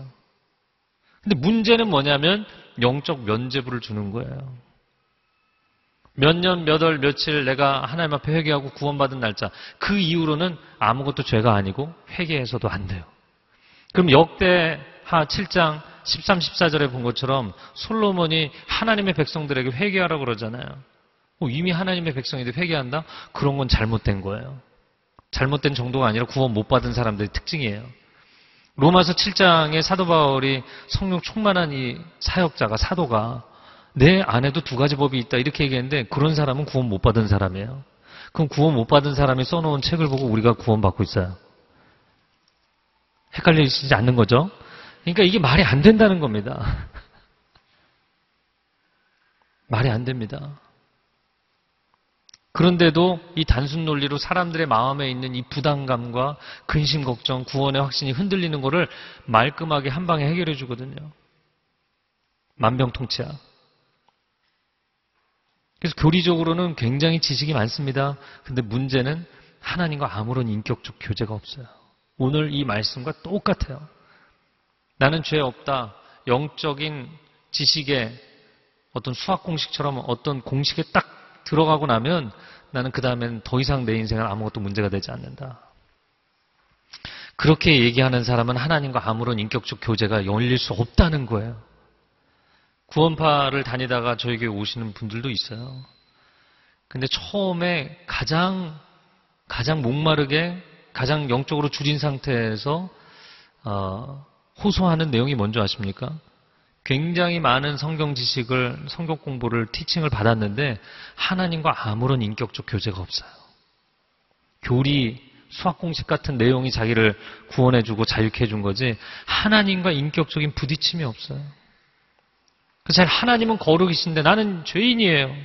근데 문제는 뭐냐면 영적 면죄부를 주는 거예요. 몇 년, 몇 월, 며칠 내가 하나님 앞에 회개하고 구원받은 날짜. 그 이후로는 아무것도 죄가 아니고 회개해서도 안 돼요. 그럼 역대하 7장 13, 14절에 본 것처럼 솔로몬이 하나님의 백성들에게 회개하라고 그러잖아요. 어, 이미 하나님의 백성인데 회개한다? 그런 건 잘못된 거예요. 잘못된 정도가 아니라 구원 못 받은 사람들의 특징이에요. 로마서 7장에 사도 바울이 성령 충만한 이 사역자가 사도가 내 안에도 두 가지 법이 있다 이렇게 얘기했는데 그런 사람은 구원 못 받은 사람이에요. 그럼 구원 못 받은 사람이 써놓은 책을 보고 우리가 구원 받고 있어요. 헷갈리시지 않는 거죠? 그러니까 이게 말이 안 된다는 겁니다. <laughs> 말이 안 됩니다. 그런데도 이 단순 논리로 사람들의 마음에 있는 이 부담감과 근심 걱정, 구원의 확신이 흔들리는 것을 말끔하게 한 방에 해결해 주거든요. 만병통치약. 그래서 교리적으로는 굉장히 지식이 많습니다. 근데 문제는 하나님과 아무런 인격적 교제가 없어요. 오늘 이 말씀과 똑같아요. 나는 죄 없다. 영적인 지식의 어떤 수학 공식처럼 어떤 공식에 딱 들어가고 나면 나는 그 다음엔 더 이상 내 인생은 아무것도 문제가 되지 않는다. 그렇게 얘기하는 사람은 하나님과 아무런 인격적 교제가 열릴 수 없다는 거예요. 구원파를 다니다가 저에게 오시는 분들도 있어요. 근데 처음에 가장, 가장 목마르게, 가장 영적으로 줄인 상태에서, 어, 호소하는 내용이 뭔지 아십니까? 굉장히 많은 성경 지식을, 성경 공부를, 티칭을 받았는데 하나님과 아무런 인격적 교제가 없어요. 교리, 수학 공식 같은 내용이 자기를 구원해주고 자유케 해준 거지 하나님과 인격적인 부딪힘이 없어요. 그래서 하나님은 거룩이신데 나는 죄인이에요.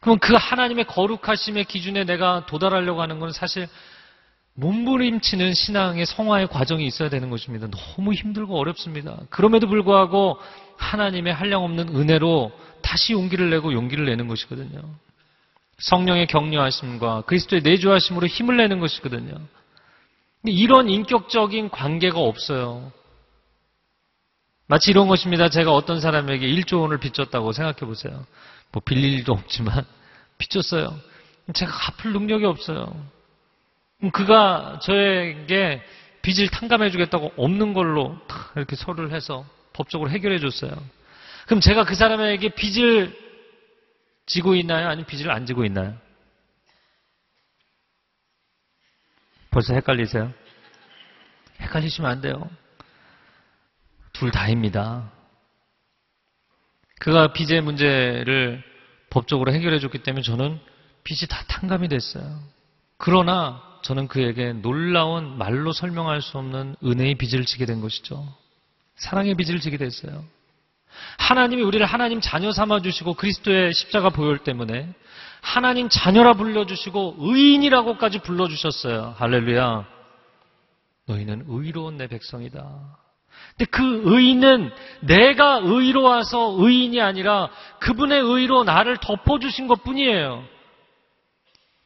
그럼 그 하나님의 거룩하심의 기준에 내가 도달하려고 하는 것은 사실 몸부림치는 신앙의 성화의 과정이 있어야 되는 것입니다. 너무 힘들고 어렵습니다. 그럼에도 불구하고 하나님의 한량없는 은혜로 다시 용기를 내고 용기를 내는 것이거든요. 성령의 격려하심과 그리스도의 내주하심으로 힘을 내는 것이거든요. 이런 인격적인 관계가 없어요. 마치 이런 것입니다. 제가 어떤 사람에게 1조 원을 빚졌다고 생각해 보세요. 뭐 빌릴 일도 없지만 <laughs> 빚졌어요. 제가 갚을 능력이 없어요. 그가 저에게 빚을 탕감해 주겠다고 없는 걸로 이렇게 서류를 해서 법적으로 해결해 줬어요. 그럼 제가 그 사람에게 빚을 지고 있나요? 아니면 빚을 안 지고 있나요? 벌써 헷갈리세요? 헷갈리시면 안 돼요. 둘 다입니다. 그가 빚의 문제를 법적으로 해결해 줬기 때문에 저는 빚이 다 탕감이 됐어요. 그러나 저는 그에게 놀라운 말로 설명할 수 없는 은혜의 빚을 지게 된 것이죠. 사랑의 빚을 지게 됐어요. 하나님이 우리를 하나님 자녀 삼아 주시고 그리스도의 십자가 보혈 때문에 하나님 자녀라 불러 주시고 의인이라고까지 불러 주셨어요. 할렐루야. 너희는 의로운 내 백성이다. 근데 그 의인은 내가 의로워서 의인이 아니라 그분의 의로 나를 덮어 주신 것 뿐이에요.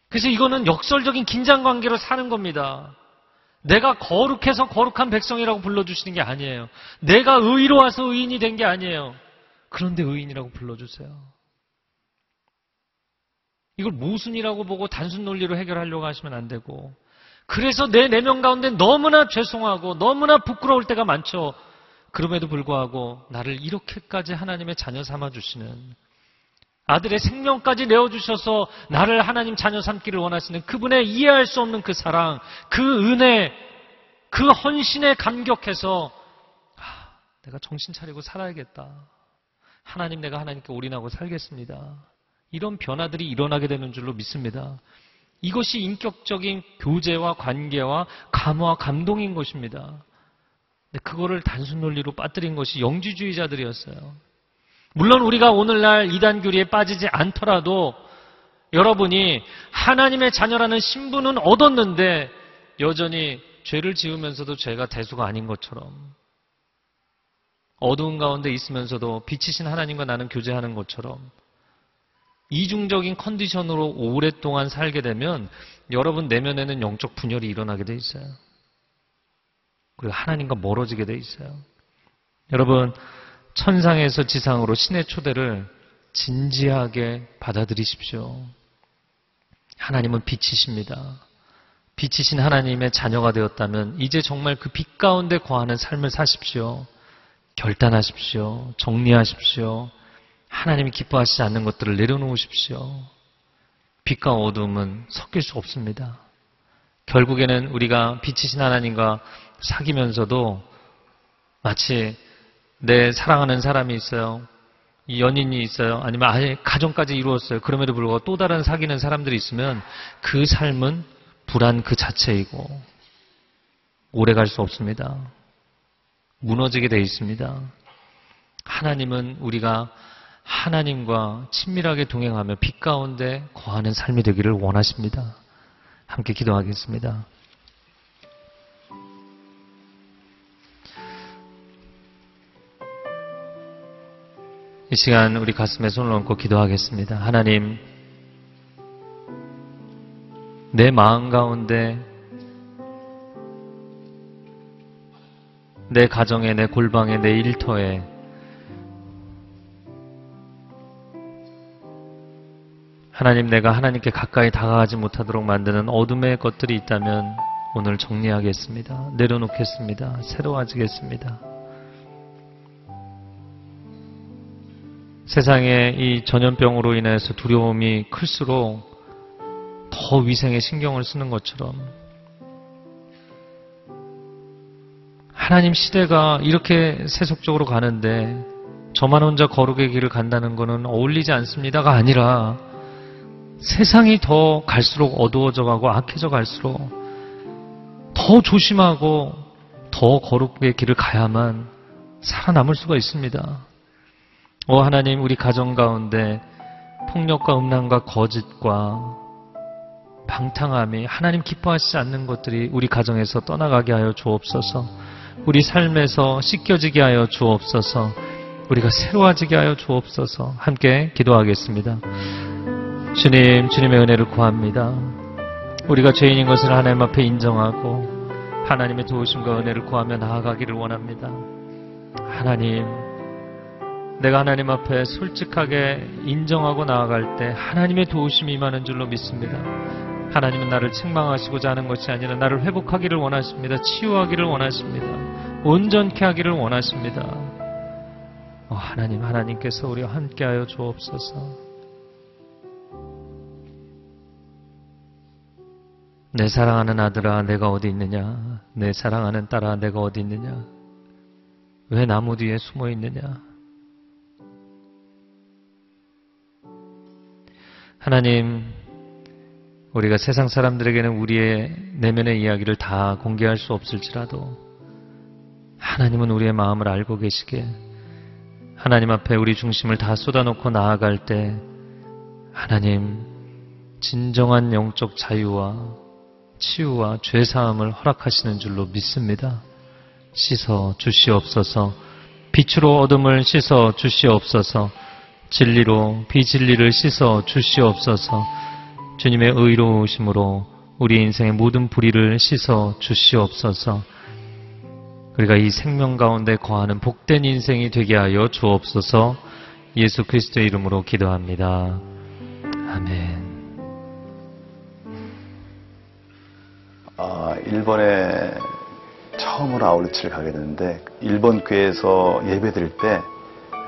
그래서 이거는 역설적인 긴장 관계로 사는 겁니다. 내가 거룩해서 거룩한 백성이라고 불러주시는 게 아니에요. 내가 의로 와서 의인이 된 게 아니에요. 그런데 의인이라고 불러주세요. 이걸 모순이라고 보고 단순 논리로 해결하려고 하시면 안 되고 그래서 내 내면 가운데 너무나 죄송하고 너무나 부끄러울 때가 많죠. 그럼에도 불구하고 나를 이렇게까지 하나님의 자녀 삼아 주시는 아들의 생명까지 내어주셔서 나를 하나님 자녀 삼기를 원하시는 그분의 이해할 수 없는 그 사랑, 그 은혜, 그 헌신에 감격해서 아, 내가 정신 차리고 살아야겠다. 하나님 내가 하나님께 올인하고 살겠습니다. 이런 변화들이 일어나게 되는 줄로 믿습니다. 이것이 인격적인 교제와 관계와 감화와 감동인 것입니다. 근데 그거를 단순 논리로 빠뜨린 것이 영지주의자들이었어요. 물론 우리가 오늘날 이단 교리에 빠지지 않더라도 여러분이 하나님의 자녀라는 신분은 얻었는데 여전히 죄를 지으면서도 죄가 대수가 아닌 것처럼 어두운 가운데 있으면서도 빛이신 하나님과 나는 교제하는 것처럼 이중적인 컨디션으로 오랫동안 살게 되면 여러분 내면에는 영적 분열이 일어나게 돼 있어요. 그리고 하나님과 멀어지게 돼 있어요. 여러분, 천상에서 지상으로 신의 초대를 진지하게 받아들이십시오. 하나님은 빛이십니다. 빛이신 하나님의 자녀가 되었다면 이제 정말 그 빛 가운데 거하는 삶을 사십시오. 결단하십시오. 정리하십시오. 하나님이 기뻐하시지 않는 것들을 내려놓으십시오. 빛과 어둠은 섞일 수 없습니다. 결국에는 우리가 빛이신 하나님과 사귀면서도 마치 내 사랑하는 사람이 있어요. 연인이 있어요. 아니면 아예 가정까지 이루었어요. 그럼에도 불구하고 또 다른 사귀는 사람들이 있으면 그 삶은 불안 그 자체이고 오래 갈 수 없습니다. 무너지게 되어 있습니다. 하나님은 우리가 하나님과 친밀하게 동행하며 빛 가운데 거하는 삶이 되기를 원하십니다. 함께 기도하겠습니다. 이 시간 우리 가슴에 손을 얹고 기도하겠습니다. 하나님, 내 마음 가운데, 내 가정에, 내 골방에, 내 일터에, 하나님 내가 하나님께 가까이 다가가지 못하도록 만드는 어둠의 것들이 있다면 오늘 정리하겠습니다. 내려놓겠습니다. 새로워지겠습니다. 세상에 이 전염병으로 인해서 두려움이 클수록 더 위생에 신경을 쓰는 것처럼 하나님 시대가 이렇게 세속적으로 가는데 저만 혼자 거룩의 길을 간다는 것은 어울리지 않습니다가 아니라 세상이 더 갈수록 어두워져 가고 악해져 갈수록 더 조심하고 더 거룩의 길을 가야만 살아남을 수가 있습니다. 오 하나님 우리 가정 가운데 폭력과 음란과 거짓과 방탕함이 하나님 기뻐하시지 않는 것들이 우리 가정에서 떠나가게 하여 주옵소서. 우리 삶에서 씻겨지게 하여 주옵소서. 우리가 새로워지게 하여 주옵소서. 함께 기도하겠습니다. 주님, 주님의 은혜를 구합니다. 우리가 죄인인 것을 하나님 앞에 인정하고 하나님의 도우심과 은혜를 구하며 나아가기를 원합니다. 하나님, 내가 하나님 앞에 솔직하게 인정하고 나아갈 때 하나님의 도우심이 임하는 줄로 믿습니다. 하나님은 나를 책망하시고자 하는 것이 아니라 나를 회복하기를 원하십니다. 치유하기를 원하십니다. 온전케 하기를 원하십니다. 어, 하나님, 하나님께서 우리와 함께하여 주옵소서. 내 사랑하는 아들아, 내가 어디 있느냐? 내 사랑하는 딸아, 내가 어디 있느냐? 왜 나무 뒤에 숨어 있느냐? 하나님, 우리가 세상 사람들에게는 우리의 내면의 이야기를 다 공개할 수 없을지라도 하나님은 우리의 마음을 알고 계시게 하나님 앞에 우리 중심을 다 쏟아놓고 나아갈 때 하나님 진정한 영적 자유와 치유와 죄사함을 허락하시는 줄로 믿습니다. 씻어 주시옵소서 빛으로 어둠을 씻어 주시옵소서 진리로 비진리를 씻어 주시옵소서. 주님의 의로우심으로 우리 인생의 모든 불의를 씻어 주시옵소서. 우리가 이 생명 가운데 거하는 복된 인생이 되게 하여 주옵소서. 예수 그리스도의 이름으로 기도합니다. 아멘. 아, 일본에 처음으로 아울리치를 가게 되는데 일본 교회에서 예배 드릴 때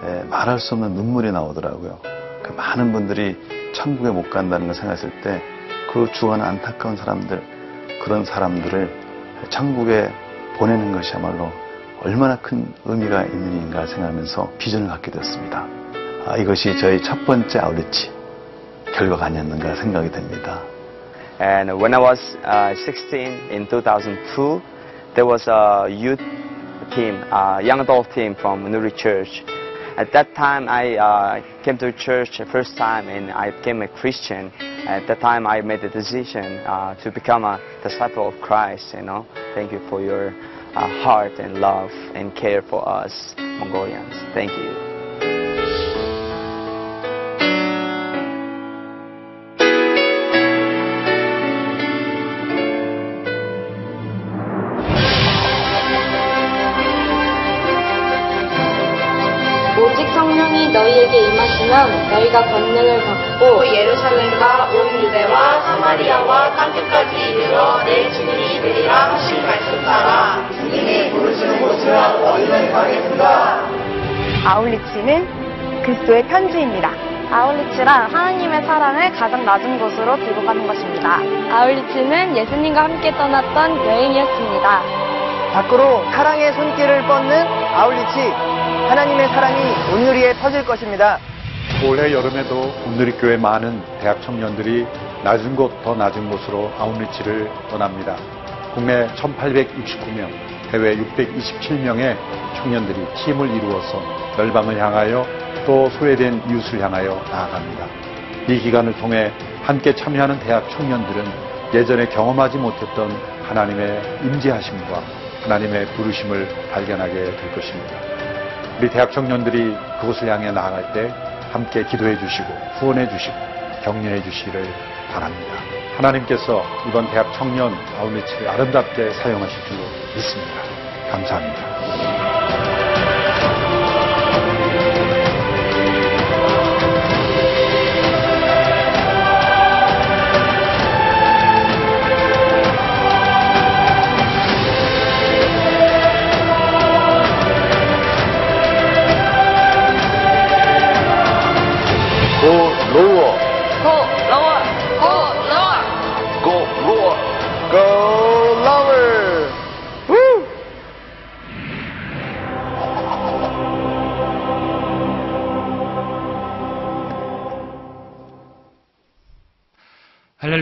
예, 말할 수 없는 눈물이 나오더라고요. 그 많은 분들이 천국에 못 간다는 걸 생각했을 때그 죽어가는 안타까운 사람들, 그런 사람들을 천국에 보내는 것이야말로 얼마나 큰 의미가 있는 일인가 생각하면서 비전을 갖게 되었습니다. 아, 이것이 저희 첫 번째 아울리치 결과가 아니었는가 생각이 됩니다. And when I was uh, 16 in 2002, there was a youth team, a young adult team from Nuri Church. At that time, I uh, came to church the first time and I became a Christian. At that time, I made the decision uh, to become a disciple of Christ, you know. Thank you for your uh, heart and love and care for us Mongolians. Thank you. 하면 너희가 권능을 받고 예루살렘과 온 유대와 사마리아와 땅끝까지 이르러 내 주님이 되리라 하신 말씀 따라 주님이 부르시는 곳을 너희는 가겠습니다. 아울리치는 그리스도의 편지입니다. 아울리치란 하나님의 사랑을 가장 낮은 곳으로 들고 가는 것입니다. 아울리치는 예수님과 함께 떠났던 여행이었습니다. 밖으로 사랑의 손길을 뻗는 아울리치 하나님의 사랑이 온누리에 퍼질 것입니다. 올해 여름에도 온누리 교회 많은 대학 청년들이 낮은 곳 더 낮은 곳으로 아웃리치를 떠납니다. 국내 1,869명, 해외 627명의 청년들이 팀을 이루어서 열방을 향하여 또 소외된 이웃을 향하여 나아갑니다. 이 기간을 통해 함께 참여하는 대학 청년들은 예전에 경험하지 못했던 하나님의 임재하심과 하나님의 부르심을 발견하게 될 것입니다. 우리 대학 청년들이 그곳을 향해 나아갈 때 함께 기도해 주시고 후원해 주시고 격려해 주시기를 바랍니다. 하나님께서 이번 대학 청년 아웃리치를 아름답게 사용하실 줄로 믿습니다. 감사합니다.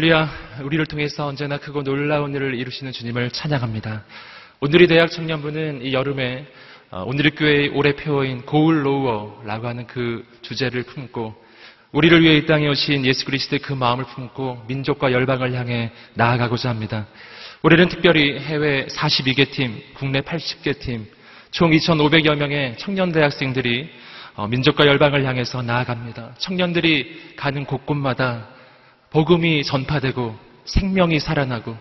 할렐루야, 우리를 통해서 언제나 크고 놀라운 일을 이루시는 주님을 찬양합니다. 오늘의 대학 청년부는 이 여름에 어, 오늘의 교회의 올해 표어인 Go Lower라고 하는 그 주제를 품고 우리를 위해 이 땅에 오신 예수 그리스도의 그 마음을 품고 민족과 열방을 향해 나아가고자 합니다. 올해는 특별히 해외 42개 팀, 국내 80개 팀, 총 2,500여 명의 청년 대학생들이 어, 민족과 열방을 향해서 나아갑니다. 청년들이 가는 곳곳마다 복음이 전파되고 생명이 살아나고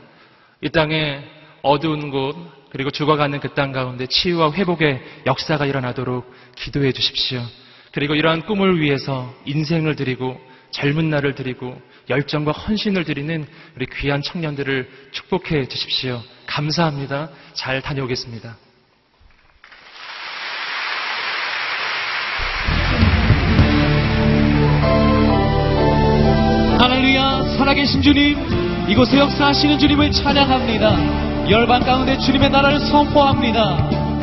이 땅에 어두운 곳 그리고 죽어가는 그 땅 가운데 치유와 회복의 역사가 일어나도록 기도해 주십시오. 그리고 이러한 꿈을 위해서 인생을 드리고 젊은 날을 드리고 열정과 헌신을 드리는 우리 귀한 청년들을 축복해 주십시오. 감사합니다. 잘 다녀오겠습니다. 계신 주님 이곳에 역사하시는 주님을 찬양합니다. 열방 가운데 주님의 나라를 선포합니다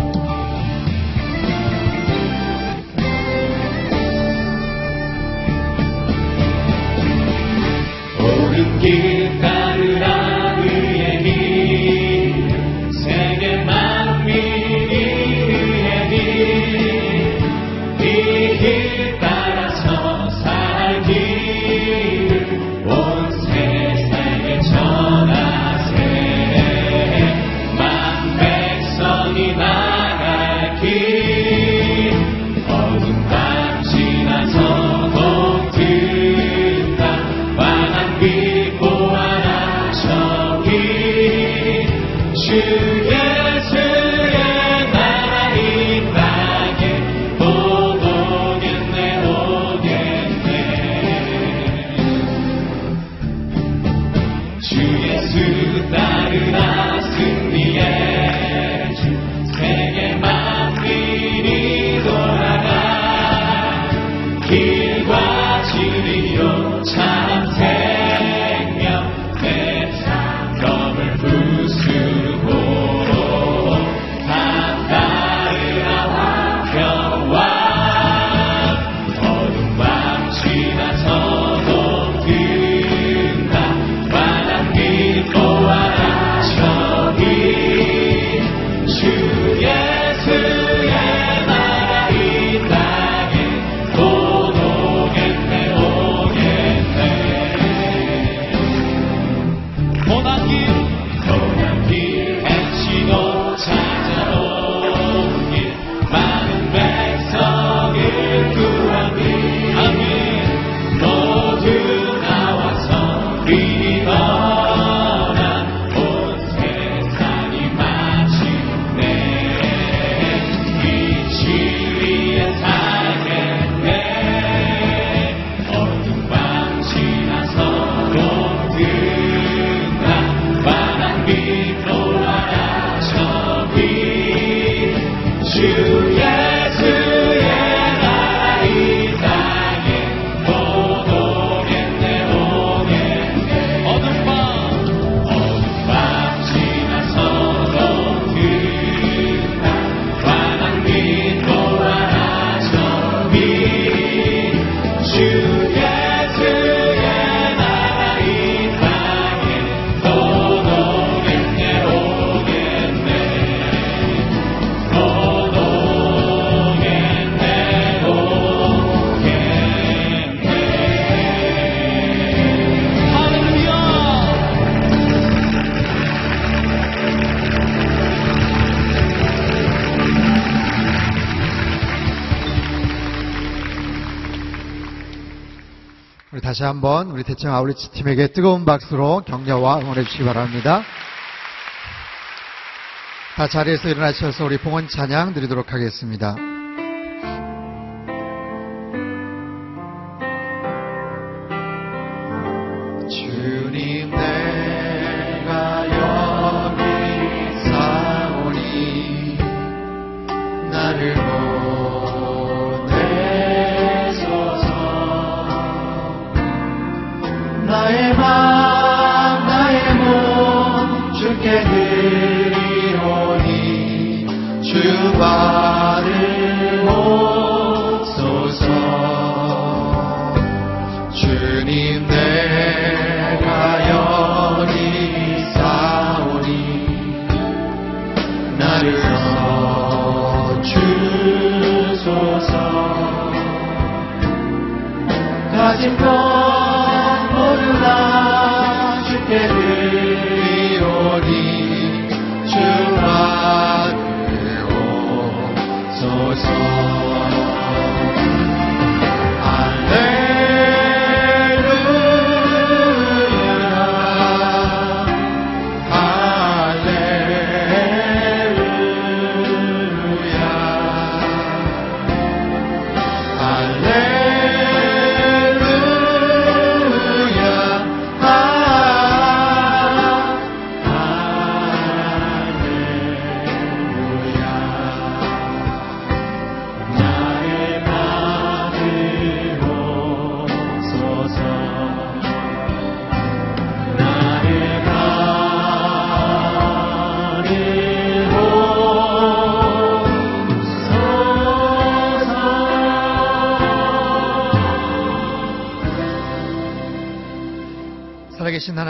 다시 한번 우리 대청 아울리치 팀에게 뜨거운 박수로 격려와 응원해 주시기 바랍니다. 다 자리에서 일어나셔서 우리 봉헌 찬양 드리도록 하겠습니다. 주께 드리오니 주 받으옵소서. 주님 내가 여기 사오니 나를 주소서. 가진 것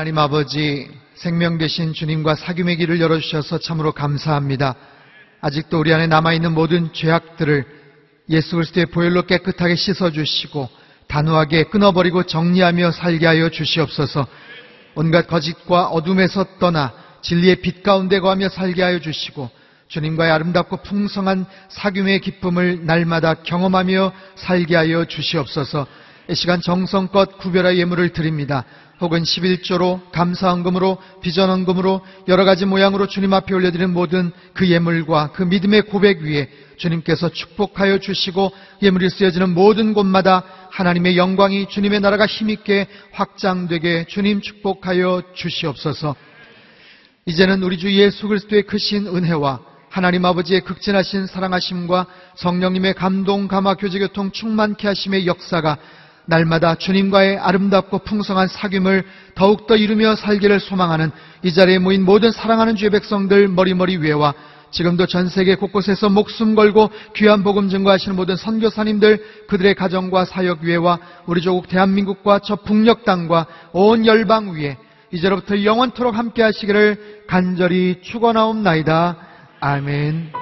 하나님 아버지 생명 되신 주님과 사귐의 길을 열어주셔서 참으로 감사합니다. 아직도 우리 안에 남아있는 모든 죄악들을 예수 그리스도의 보혈로 깨끗하게 씻어주시고 단호하게 끊어버리고 정리하며 살게 하여 주시옵소서 온갖 거짓과 어둠에서 떠나 진리의 빛 가운데 거하며 살게 하여 주시고 주님과의 아름답고 풍성한 사귐의 기쁨을 날마다 경험하며 살게 하여 주시옵소서 이 시간 정성껏 구별하여 예물을 드립니다. 혹은 11조로 감사헌금으로 비전헌금으로 여러 가지 모양으로 주님 앞에 올려드리는 모든 그 예물과 그 믿음의 고백 위에 주님께서 축복하여 주시고 예물이 쓰여지는 모든 곳마다 하나님의 영광이 주님의 나라가 힘있게 확장되게 주님 축복하여 주시옵소서. 이제는 우리 주 예수 그리스도의 크신 은혜와 하나님 아버지의 극진하신 사랑하심과 성령님의 감동, 감화, 교제, 교통 충만케 하심의 역사가 날마다 주님과의 아름답고 풍성한 사귐을 더욱더 이루며 살기를 소망하는 이 자리에 모인 모든 사랑하는 주의 백성들 머리머리 위에와 지금도 전 세계 곳곳에서 목숨 걸고 귀한 복음 증거하시는 모든 선교사님들 그들의 가정과 사역 위에와 우리 조국 대한민국과 저 북녘 땅과 온 열방 위에 이제로부터 영원토록 함께 하시기를 간절히 축원하옵나이다. 아멘.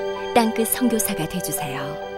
땅끝 선교사가 되주세요.